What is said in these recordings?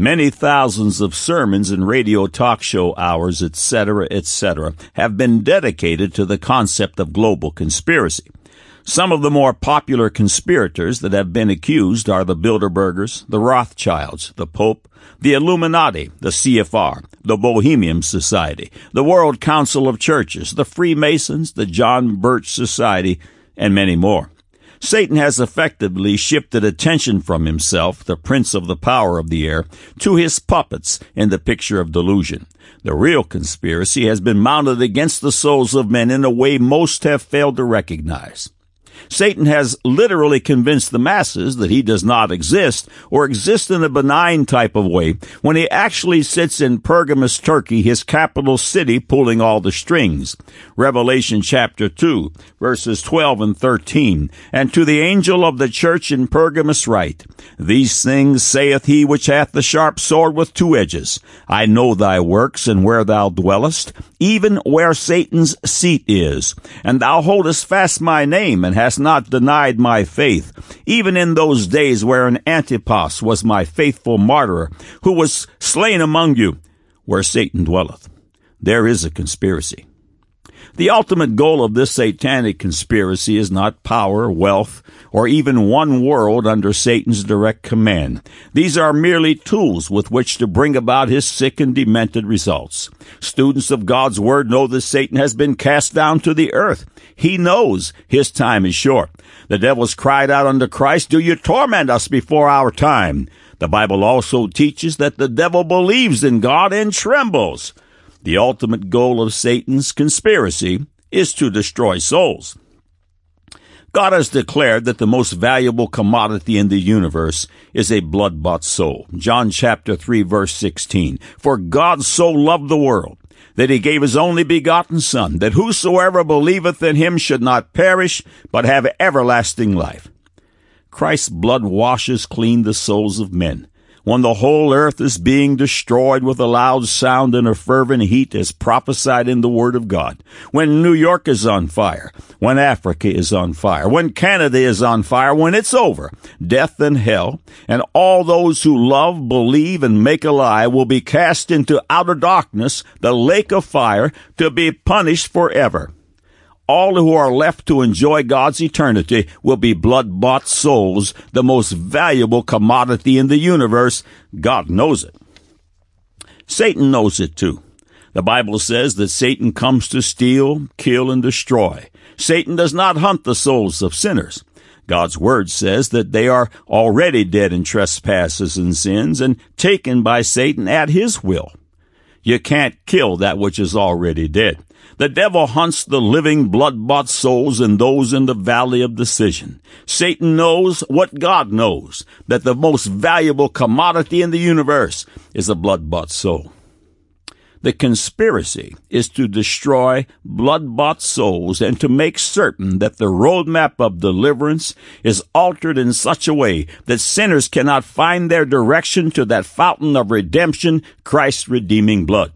Many thousands of sermons and radio talk show hours, etc., etc., have been dedicated to the concept of global conspiracy. Some of the more popular conspirators that have been accused are the Bilderbergers, the Rothschilds, the Pope, the Illuminati, the CFR, the Bohemian Society, the World Council of Churches, the Freemasons, the John Birch Society, and many more. Satan has effectively shifted attention from himself, the prince of the power of the air, to his puppets in the picture of delusion. The real conspiracy has been mounted against the souls of men in a way most have failed to recognize. Satan has literally convinced the masses that he does not exist or exist in a benign type of way when he actually sits in Pergamus, Turkey, his capital city, pulling all the strings. Revelation chapter 2, verses 12 and 13. And to the angel of the church in Pergamus write, These things saith he which hath the sharp sword with two edges. I know thy works and where thou dwellest, even where Satan's seat is. And thou holdest fast my name and hast not denied my faith, even in those days wherein Antipas was my faithful martyr, who was slain among you, where Satan dwelleth. There is a conspiracy. The ultimate goal of this satanic conspiracy is not power, wealth, or even one world under Satan's direct command. These are merely tools with which to bring about his sick and demented results. Students of God's Word know that Satan has been cast down to the earth. He knows his time is short. The devils cried out unto Christ, Do you torment us before our time? The Bible also teaches that the devil believes in God and trembles. The ultimate goal of Satan's conspiracy is to destroy souls. God has declared that the most valuable commodity in the universe is a blood-bought soul. John chapter 3 verse 16. For God so loved the world that he gave his only begotten son, that whosoever believeth in him should not perish, but have everlasting life. Christ's blood washes clean the souls of men when the whole earth is being destroyed with a loud sound and a fervent heat as prophesied in the Word of God, when New York is on fire, when Africa is on fire, when Canada is on fire, when it's over, death and hell, and all those who love, believe, and make a lie will be cast into outer darkness, the lake of fire, to be punished forever all who are left to enjoy God's eternity will be blood bought souls, the most valuable commodity in the universe. God knows it. Satan knows it too. The Bible says that Satan comes to steal, kill, and destroy. Satan does not hunt the souls of sinners. God's word says that they are already dead in trespasses and sins and taken by Satan at his will. You can't kill that which is already dead. The devil hunts the living blood-bought souls and those in the valley of decision. Satan knows what God knows, that the most valuable commodity in the universe is a blood-bought soul. The conspiracy is to destroy blood-bought souls and to make certain that the roadmap of deliverance is altered in such a way that sinners cannot find their direction to that fountain of redemption, Christ's redeeming blood.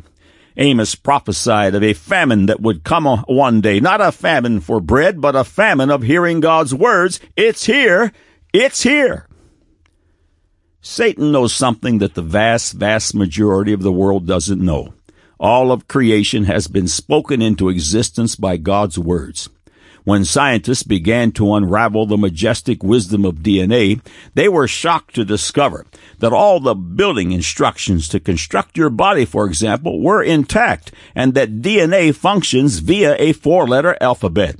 Amos prophesied of a famine that would come one day. Not a famine for bread, but a famine of hearing God's words. It's here. It's here. Satan knows something that the vast, vast majority of the world doesn't know. All of creation has been spoken into existence by God's words. When scientists began to unravel the majestic wisdom of DNA, they were shocked to discover that all the building instructions to construct your body, for example, were intact and that DNA functions via a four letter alphabet.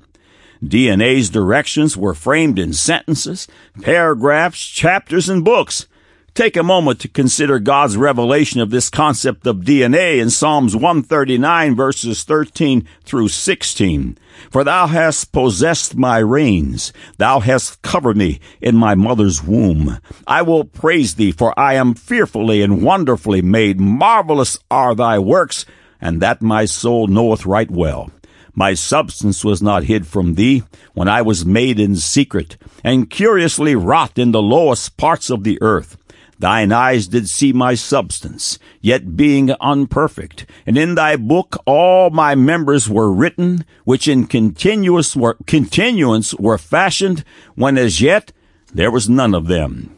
DNA's directions were framed in sentences, paragraphs, chapters, and books. Take a moment to consider God's revelation of this concept of DNA in Psalms 139 verses 13 through 16. For thou hast possessed my reins. Thou hast covered me in my mother's womb. I will praise thee, for I am fearfully and wonderfully made. Marvelous are thy works, and that my soul knoweth right well. My substance was not hid from thee when I was made in secret, and curiously wrought in the lowest parts of the earth. Thine eyes did see my substance, yet being unperfect. And in thy book all my members were written, which in continuous were, continuance were fashioned, when as yet there was none of them.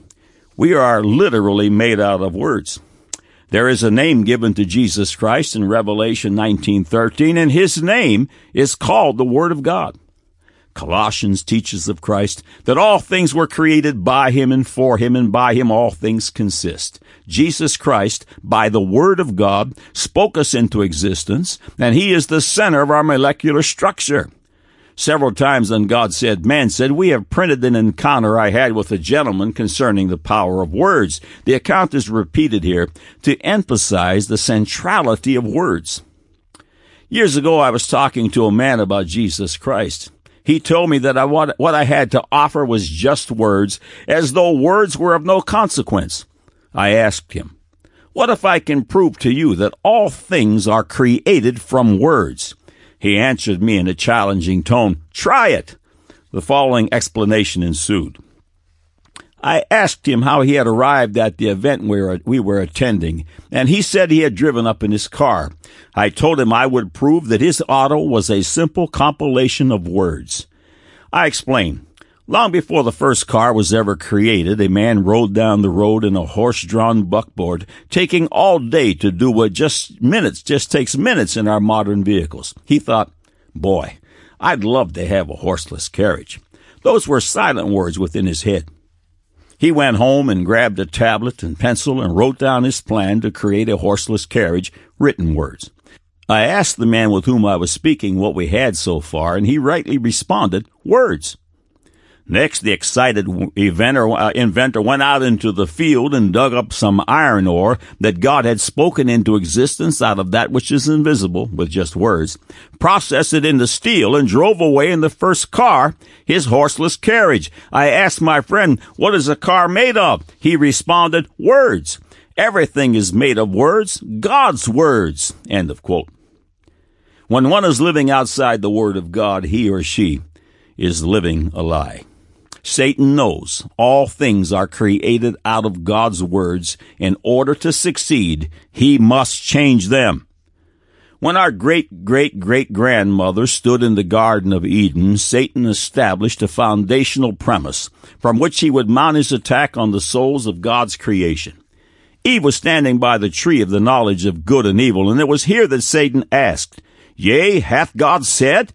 We are literally made out of words. There is a name given to Jesus Christ in Revelation 19:13 and his name is called the Word of God. Colossians teaches of Christ that all things were created by him and for him and by him all things consist. Jesus Christ, by the Word of God, spoke us into existence and he is the center of our molecular structure. Several times then God said, Man said, We have printed an encounter I had with a gentleman concerning the power of words. The account is repeated here to emphasize the centrality of words. Years ago, I was talking to a man about Jesus Christ. He told me that I, what, what I had to offer was just words, as though words were of no consequence. I asked him, What if I can prove to you that all things are created from words? He answered me in a challenging tone, Try it! The following explanation ensued. I asked him how he had arrived at the event we were, we were attending, and he said he had driven up in his car. I told him I would prove that his auto was a simple compilation of words. I explained. Long before the first car was ever created, a man rode down the road in a horse-drawn buckboard, taking all day to do what just minutes, just takes minutes in our modern vehicles. He thought, boy, I'd love to have a horseless carriage. Those were silent words within his head. He went home and grabbed a tablet and pencil and wrote down his plan to create a horseless carriage, written words. I asked the man with whom I was speaking what we had so far, and he rightly responded, words. Next, the excited inventor, uh, inventor went out into the field and dug up some iron ore that God had spoken into existence out of that which is invisible with just words, processed it into steel and drove away in the first car, his horseless carriage. I asked my friend, what is a car made of? He responded, words. Everything is made of words, God's words. End of quote. When one is living outside the Word of God, he or she is living a lie. Satan knows all things are created out of God's words. In order to succeed, he must change them. When our great great great grandmother stood in the Garden of Eden, Satan established a foundational premise from which he would mount his attack on the souls of God's creation. Eve was standing by the tree of the knowledge of good and evil, and it was here that Satan asked, Yea, hath God said?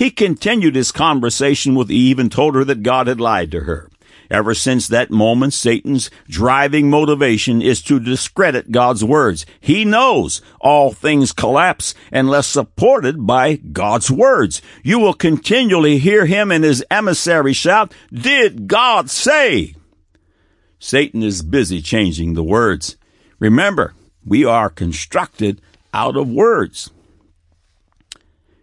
He continued his conversation with Eve and told her that God had lied to her. Ever since that moment, Satan's driving motivation is to discredit God's words. He knows all things collapse unless supported by God's words. You will continually hear him and his emissary shout, Did God say? Satan is busy changing the words. Remember, we are constructed out of words.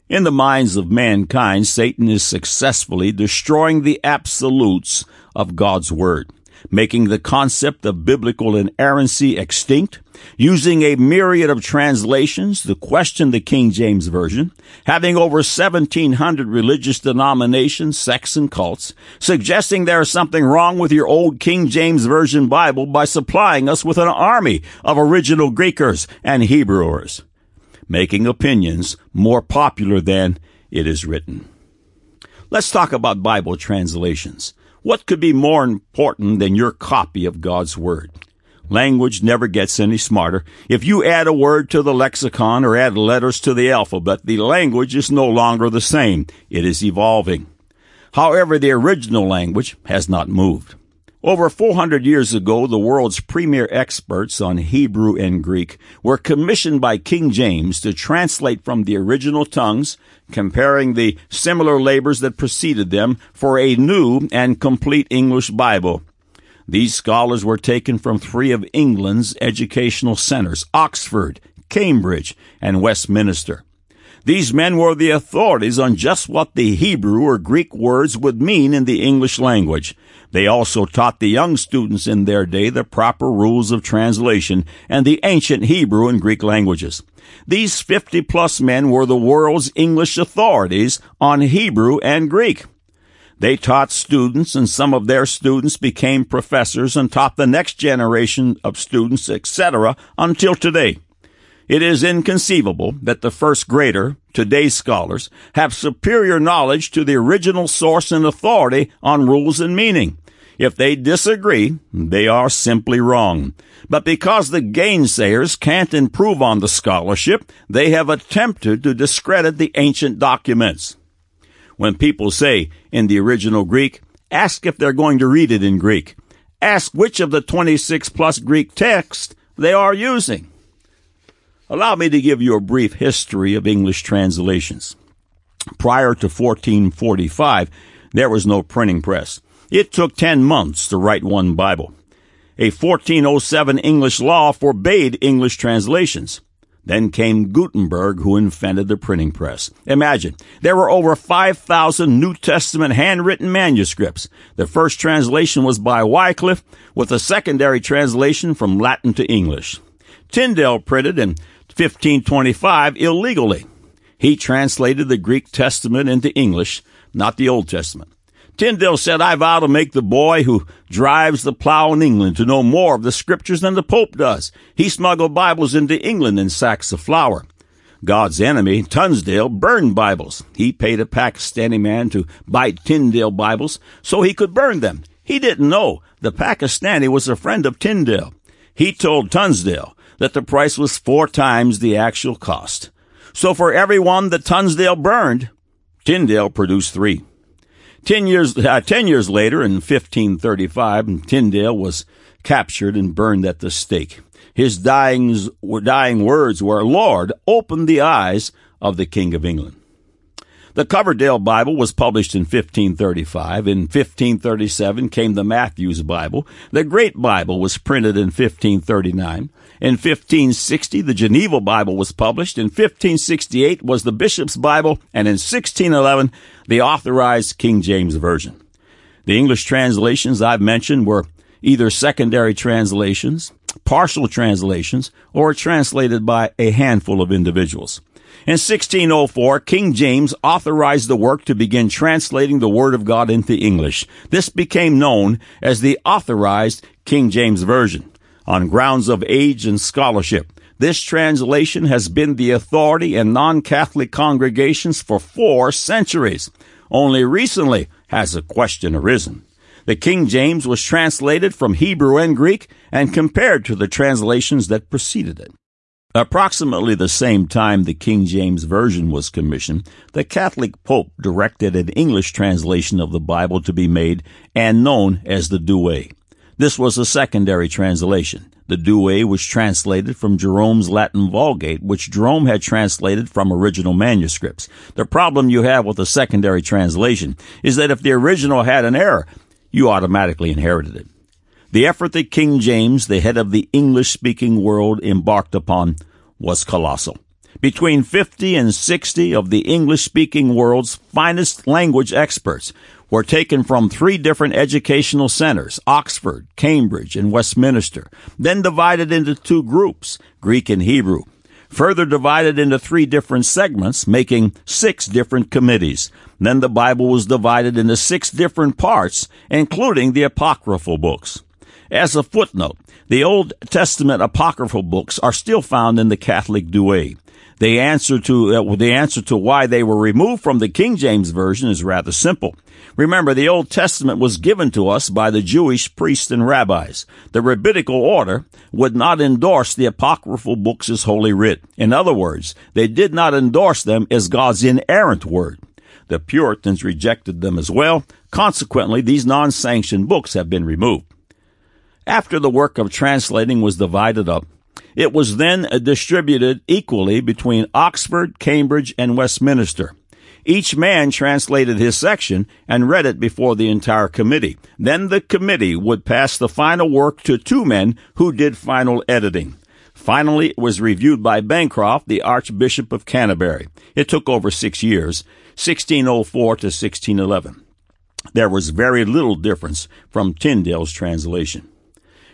In the minds of mankind, Satan is successfully destroying the absolutes of God's Word, making the concept of biblical inerrancy extinct, using a myriad of translations to question the King James Version, having over 1700 religious denominations, sects, and cults, suggesting there is something wrong with your old King James Version Bible by supplying us with an army of original Greekers and Hebrewers making opinions more popular than it is written. Let's talk about Bible translations. What could be more important than your copy of God's Word? Language never gets any smarter. If you add a word to the lexicon or add letters to the alphabet, the language is no longer the same. It is evolving. However, the original language has not moved. Over 400 years ago, the world's premier experts on Hebrew and Greek were commissioned by King James to translate from the original tongues, comparing the similar labors that preceded them for a new and complete English Bible. These scholars were taken from three of England's educational centers, Oxford, Cambridge, and Westminster. These men were the authorities on just what the Hebrew or Greek words would mean in the English language. They also taught the young students in their day the proper rules of translation and the ancient Hebrew and Greek languages. These 50 plus men were the world's English authorities on Hebrew and Greek. They taught students and some of their students became professors and taught the next generation of students, etc., until today. It is inconceivable that the first grader, today's scholars, have superior knowledge to the original source and authority on rules and meaning. If they disagree, they are simply wrong. But because the gainsayers can't improve on the scholarship, they have attempted to discredit the ancient documents. When people say, in the original Greek, ask if they're going to read it in Greek. Ask which of the 26 plus Greek texts they are using. Allow me to give you a brief history of English translations. Prior to 1445, there was no printing press. It took 10 months to write one Bible. A 1407 English law forbade English translations. Then came Gutenberg, who invented the printing press. Imagine, there were over 5,000 New Testament handwritten manuscripts. The first translation was by Wycliffe, with a secondary translation from Latin to English. Tyndale printed in 1525 illegally. He translated the Greek Testament into English, not the Old Testament. Tyndale said, I vow to make the boy who drives the plow in England to know more of the scriptures than the Pope does. He smuggled Bibles into England in sacks of flour. God's enemy, Tunstall, burned Bibles. He paid a Pakistani man to buy Tyndale Bibles so he could burn them. He didn't know the Pakistani was a friend of Tyndale. He told Tunstall that the price was four times the actual cost. So for every one that Tunstall burned, Tyndale produced three. Ten years, uh, ten years later, in 1535, Tyndale was captured and burned at the stake. His dying, dying words were, Lord, open the eyes of the King of England. The Coverdale Bible was published in 1535. In 1537 came the Matthews Bible. The Great Bible was printed in 1539. In 1560, the Geneva Bible was published. In 1568 was the Bishop's Bible, and in 1611, the authorized King James Version. The English translations I've mentioned were either secondary translations, partial translations, or translated by a handful of individuals. In 1604, King James authorized the work to begin translating the Word of God into English. This became known as the Authorized King James Version on grounds of age and scholarship. This translation has been the authority in non-Catholic congregations for four centuries. Only recently has a question arisen. The King James was translated from Hebrew and Greek and compared to the translations that preceded it. Approximately the same time the King James Version was commissioned, the Catholic Pope directed an English translation of the Bible to be made and known as the Douay. This was a secondary translation. The Douay was translated from Jerome's Latin Vulgate, which Jerome had translated from original manuscripts. The problem you have with a secondary translation is that if the original had an error, you automatically inherited it. The effort that King James, the head of the English speaking world, embarked upon was colossal. Between 50 and 60 of the English speaking world's finest language experts were taken from three different educational centers, Oxford, Cambridge, and Westminster, then divided into two groups, Greek and Hebrew, further divided into three different segments, making six different committees. Then the Bible was divided into six different parts, including the apocryphal books. As a footnote, the Old Testament apocryphal books are still found in the Catholic Douay. The answer to uh, the answer to why they were removed from the King James version is rather simple. Remember, the Old Testament was given to us by the Jewish priests and rabbis. The rabbinical order would not endorse the apocryphal books as holy writ. In other words, they did not endorse them as God's inerrant word. The Puritans rejected them as well. Consequently, these non-sanctioned books have been removed. After the work of translating was divided up, it was then distributed equally between Oxford, Cambridge, and Westminster. Each man translated his section and read it before the entire committee. Then the committee would pass the final work to two men who did final editing. Finally, it was reviewed by Bancroft, the Archbishop of Canterbury. It took over six years, 1604 to 1611. There was very little difference from Tyndale's translation.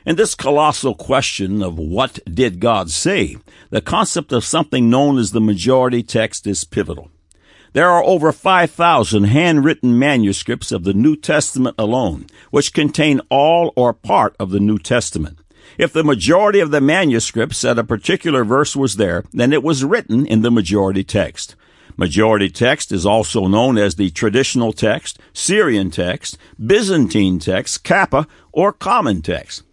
In this colossal question of what did God say, the concept of something known as the majority text is pivotal. There are over 5,000 handwritten manuscripts of the New Testament alone, which contain all or part of the New Testament. If the majority of the manuscripts said a particular verse was there, then it was written in the majority text. Majority text is also known as the traditional text, Syrian text, Byzantine text, Kappa, or common text.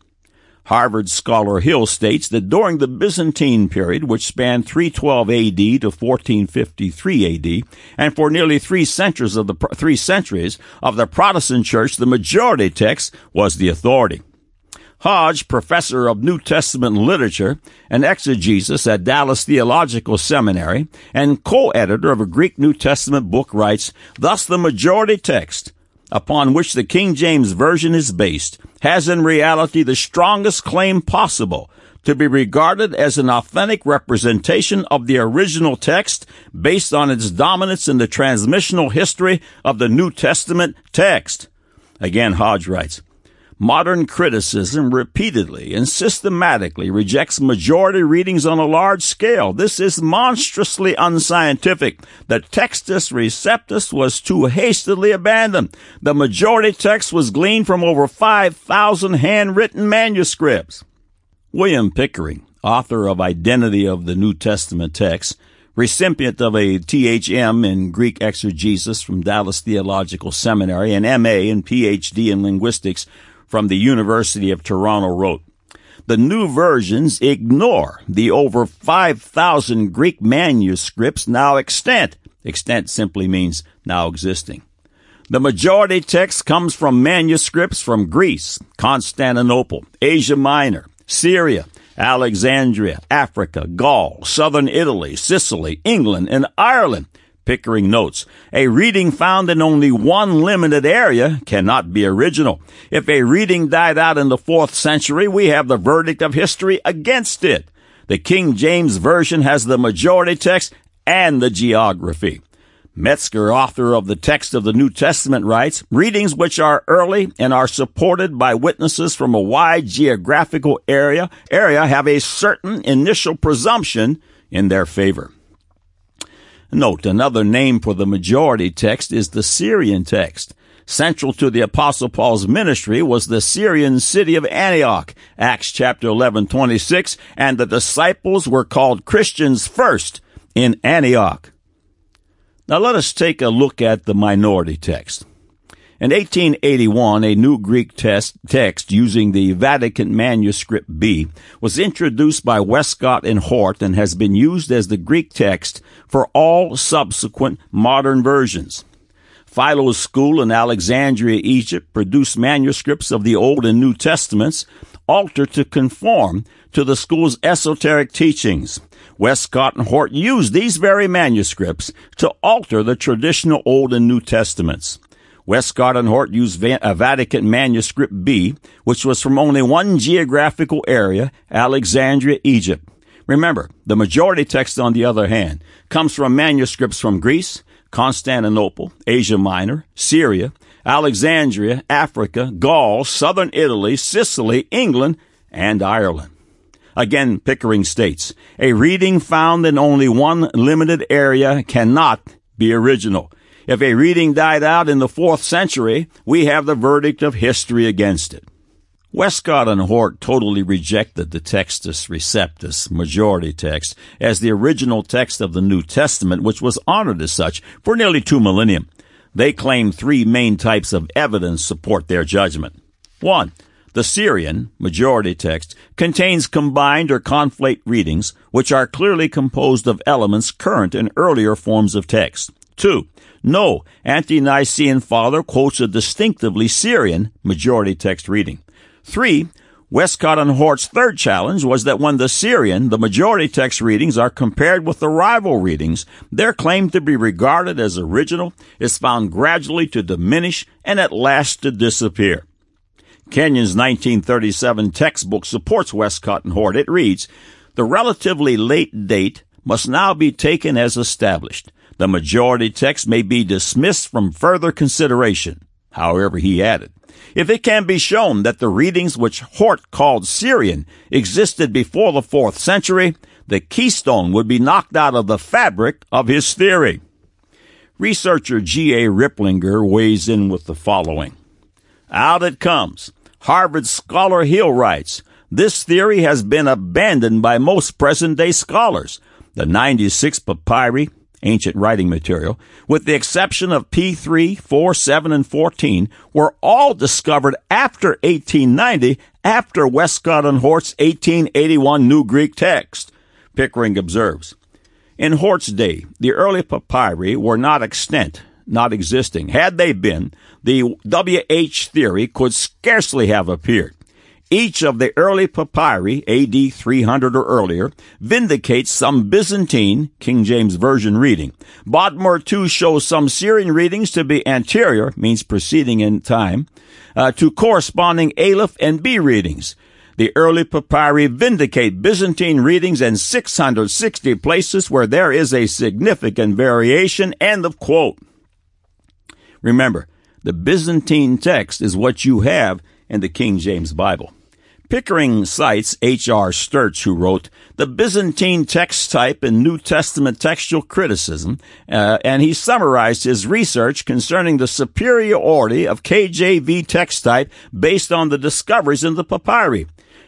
Harvard scholar Hill states that during the Byzantine period, which spanned 312 AD to 1453 AD, and for nearly three centuries of the three centuries of the Protestant Church, the majority text was the authority. Hodge, professor of New Testament literature and exegesis at Dallas Theological Seminary and co-editor of a Greek New Testament book, writes, Thus the majority text upon which the King James Version is based has in reality the strongest claim possible to be regarded as an authentic representation of the original text based on its dominance in the transmissional history of the New Testament text. Again, Hodge writes, Modern criticism repeatedly and systematically rejects majority readings on a large scale. This is monstrously unscientific. The Textus Receptus was too hastily abandoned. The majority text was gleaned from over 5,000 handwritten manuscripts. William Pickering, author of Identity of the New Testament Text, recipient of a THM in Greek exegesis from Dallas Theological Seminary and MA and PhD in linguistics from the University of Toronto wrote, the new versions ignore the over 5,000 Greek manuscripts now extant. Extant simply means now existing. The majority text comes from manuscripts from Greece, Constantinople, Asia Minor, Syria, Alexandria, Africa, Gaul, southern Italy, Sicily, England, and Ireland, Pickering notes, a reading found in only one limited area cannot be original. If a reading died out in the fourth century, we have the verdict of history against it. The King James Version has the majority text and the geography. Metzger, author of the text of the New Testament, writes, readings which are early and are supported by witnesses from a wide geographical area, area have a certain initial presumption in their favor. Note, another name for the majority text is the Syrian text. Central to the apostle Paul's ministry was the Syrian city of Antioch, Acts chapter 11, 26, and the disciples were called Christians first in Antioch. Now let us take a look at the minority text. In 1881, a new Greek test, text using the Vatican Manuscript B was introduced by Westcott and Hort and has been used as the Greek text for all subsequent modern versions. Philo's school in Alexandria, Egypt produced manuscripts of the Old and New Testaments altered to conform to the school's esoteric teachings. Westcott and Hort used these very manuscripts to alter the traditional Old and New Testaments. Westcott and Hort used a uh, Vatican manuscript B, which was from only one geographical area, Alexandria, Egypt. Remember, the majority text, on the other hand, comes from manuscripts from Greece, Constantinople, Asia Minor, Syria, Alexandria, Africa, Gaul, southern Italy, Sicily, England, and Ireland. Again, Pickering states, a reading found in only one limited area cannot be original. If a reading died out in the fourth century, we have the verdict of history against it. Westcott and Hort totally rejected the Textus Receptus majority text as the original text of the New Testament, which was honored as such for nearly two millennia. They claim three main types of evidence support their judgment. One, the Syrian majority text contains combined or conflate readings which are clearly composed of elements current in earlier forms of text. Two, no, Ante Nicene Father quotes a distinctively Syrian majority text reading. Three, Westcott and Hort's third challenge was that when the Syrian, the majority text readings, are compared with the rival readings, their claim to be regarded as original is found gradually to diminish and at last to disappear. Kenyon's 1937 textbook supports Westcott and Hort. It reads, The relatively late date must now be taken as established. The majority text may be dismissed from further consideration. However, he added, if it can be shown that the readings which Hort called Syrian existed before the fourth century, the keystone would be knocked out of the fabric of his theory. Researcher G.A. Riplinger weighs in with the following. Out it comes. Harvard scholar Hill writes, this theory has been abandoned by most present day scholars. The 96 papyri ancient writing material, with the exception of P3, 4, 7, and 14, were all discovered after 1890, after Westcott and Hort's 1881 New Greek text. Pickering observes. In Hort's day, the early papyri were not extant, not existing. Had they been, the WH theory could scarcely have appeared. Each of the early papyri, AD 300 or earlier, vindicates some Byzantine, King James Version reading. Bodmer II shows some Syrian readings to be anterior, means preceding in time, uh, to corresponding Aleph and B readings. The early papyri vindicate Byzantine readings in 660 places where there is a significant variation. End of quote. Remember, the Byzantine text is what you have in the King James Bible. Pickering cites H.R. Sturz, who wrote The Byzantine Text Type in New Testament Textual Criticism, uh, and he summarized his research concerning the superiority of KJV text type based on the discoveries in the papyri.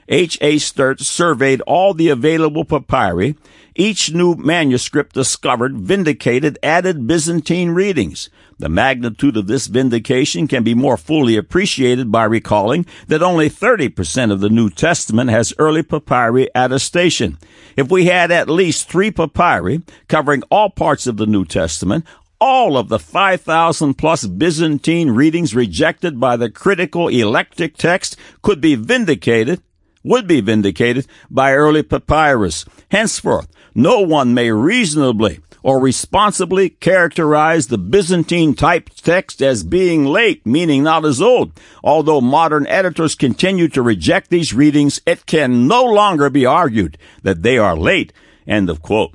H.A. Sturz surveyed all the available papyri. Each new manuscript discovered vindicated added Byzantine readings. The magnitude of this vindication can be more fully appreciated by recalling that only 30% of the New Testament has early papyri attestation. If we had at least three papyri covering all parts of the New Testament, all of the 5,000 plus Byzantine readings rejected by the critical eclectic text could be vindicated, would be vindicated by early papyrus. Henceforth, no one may reasonably or responsibly characterize the Byzantine type text as being late, meaning not as old. Although modern editors continue to reject these readings, it can no longer be argued that they are late. End of quote.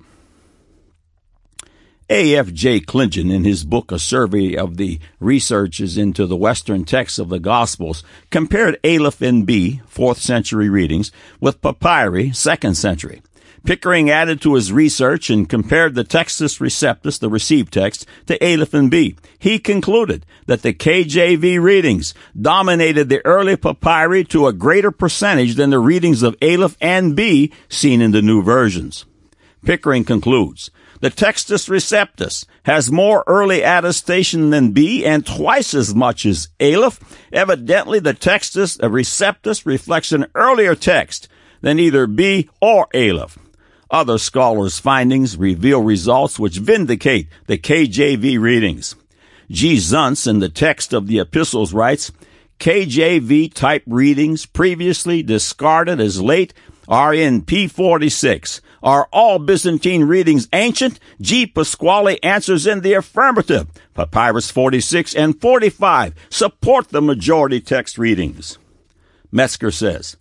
A.F.J. Clinton, in his book A Survey of the Researches into the Western Texts of the Gospels, compared Aleph and B, 4th century readings, with Papyri, 2nd century. Pickering added to his research and compared the Textus Receptus, the received text, to Aleph and B. He concluded that the KJV readings dominated the early papyri to a greater percentage than the readings of Aleph and B seen in the new versions. Pickering concludes, the Textus Receptus has more early attestation than B and twice as much as Aleph. Evidently, the Textus uh, Receptus reflects an earlier text than either B or Aleph. Other scholars' findings reveal results which vindicate the KJV readings. G. Zuntz in the text of the epistles writes, KJV type readings previously discarded as late are in P46. Are all Byzantine readings ancient? G. Pasquali answers in the affirmative. Papyrus 46 and 45 support the majority text readings. Metzger says,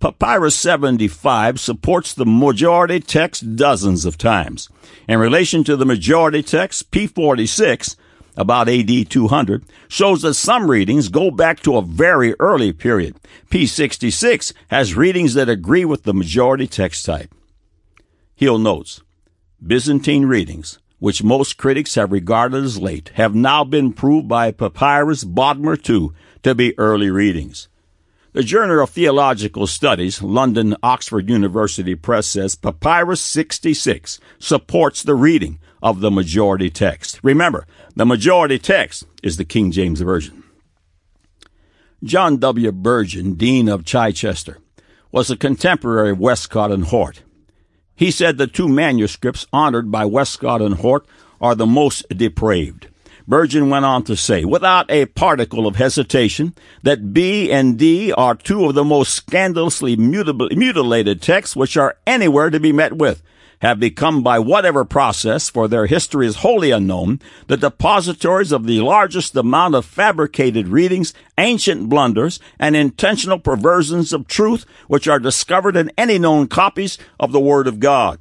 Papyrus 75 supports the majority text dozens of times. In relation to the majority text, P46, about AD 200, shows that some readings go back to a very early period. P66 has readings that agree with the majority text type. Hill notes, Byzantine readings, which most critics have regarded as late, have now been proved by Papyrus Bodmer II to be early readings. The Journal of Theological Studies, London Oxford University Press says Papyrus 66 supports the reading of the majority text. Remember, the majority text is the King James Version. John W. Burgon, Dean of Chichester, was a contemporary of Westcott and Hort. He said the two manuscripts honored by Westcott and Hort are the most depraved. Burgon went on to say, without a particle of hesitation, that B and D are two of the most scandalously mutilated texts which are anywhere to be met with, have become by whatever process, for their history is wholly unknown, the depositories of the largest amount of fabricated readings, ancient blunders, and intentional perversions of truth which are discovered in any known copies of the Word of God.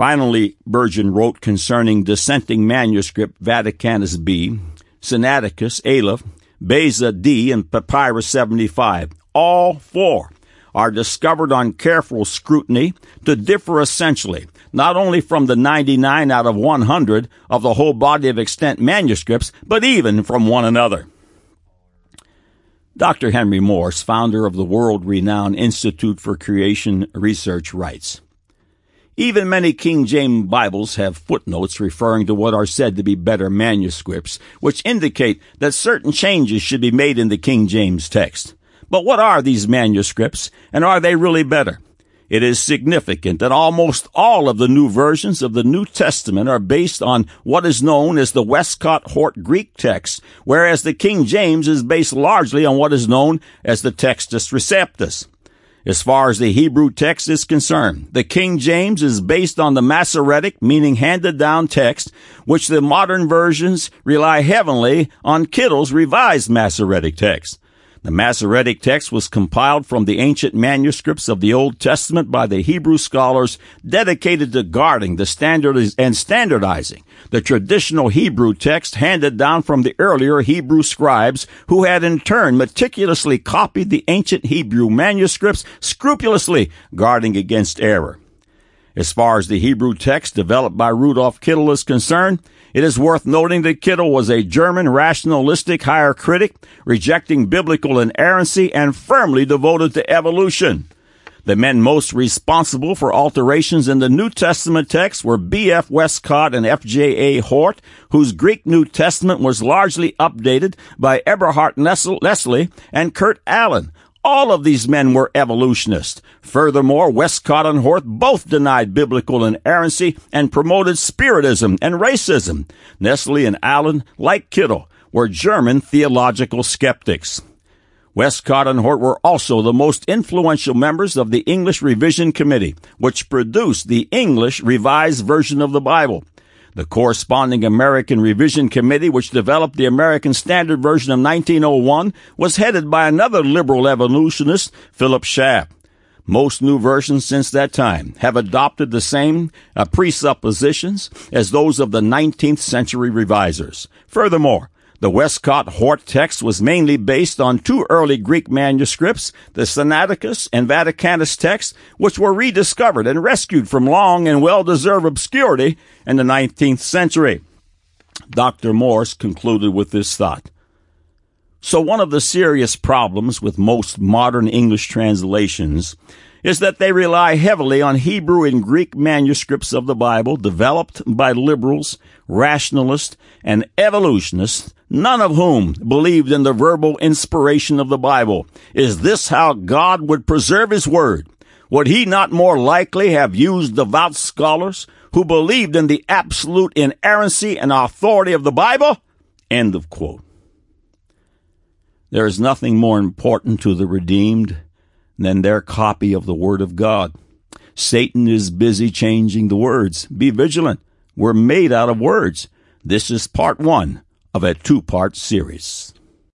Finally, Burgon wrote concerning dissenting manuscript Vaticanus B, Sinaiticus, Aleph, Beza D, and Papyrus 75. All four are discovered on careful scrutiny to differ essentially, not only from the 99 out of 100 of the whole body of extant manuscripts, but even from one another. Dr. Henry Morris, founder of the world renowned Institute for Creation Research, writes, Even many King James Bibles have footnotes referring to what are said to be better manuscripts, which indicate that certain changes should be made in the King James text. But what are these manuscripts, and are they really better? It is significant that almost all of the new versions of the New Testament are based on what is known as the Westcott Hort Greek text, whereas the King James is based largely on what is known as the Textus Receptus. As far as the Hebrew text is concerned, the King James is based on the Masoretic, meaning handed down text, which the modern versions rely heavily on Kittel's revised Masoretic text. The Masoretic text was compiled from the ancient manuscripts of the Old Testament by the Hebrew scholars dedicated to guarding the standard and standardizing the traditional Hebrew text handed down from the earlier Hebrew scribes who had in turn meticulously copied the ancient Hebrew manuscripts, scrupulously guarding against error. As far as the Hebrew text developed by Rudolf Kittel is concerned, it is worth noting that Kittel was a German rationalistic higher critic, rejecting biblical inerrancy and firmly devoted to evolution. The men most responsible for alterations in the New Testament text were B.F. Westcott and F.J.A. Hort, whose Greek New Testament was largely updated by Eberhard Nestle and Kurt Aland, all of these men were evolutionists. Furthermore, Westcott and Hort both denied biblical inerrancy and promoted Spiritism and racism. Nestle and Aland, like Kittel, were German theological skeptics. Westcott and Hort were also the most influential members of the English Revision Committee, which produced the English Revised Version of the Bible. The corresponding American Revision Committee, which developed the American Standard Version of 1901, was headed by another liberal evolutionist, Philip Schaff. Most new versions since that time have adopted the same uh, presuppositions as those of the 19th century revisers. Furthermore, the Westcott Hort text was mainly based on two early Greek manuscripts, the Sinaiticus and Vaticanus texts, which were rediscovered and rescued from long and well-deserved obscurity in the 19th century. Dr. Morris concluded with this thought. So one of the serious problems with most modern English translations is that they rely heavily on Hebrew and Greek manuscripts of the Bible developed by liberals, rationalists, and evolutionists none of whom believed in the verbal inspiration of the Bible. Is this how God would preserve His Word? Would He not more likely have used devout scholars who believed in the absolute inerrancy and authority of the Bible? End of quote. There is nothing more important to the redeemed than their copy of the Word of God. Satan is busy changing the words. Be vigilant. We're made out of words. This is part one of a two part series.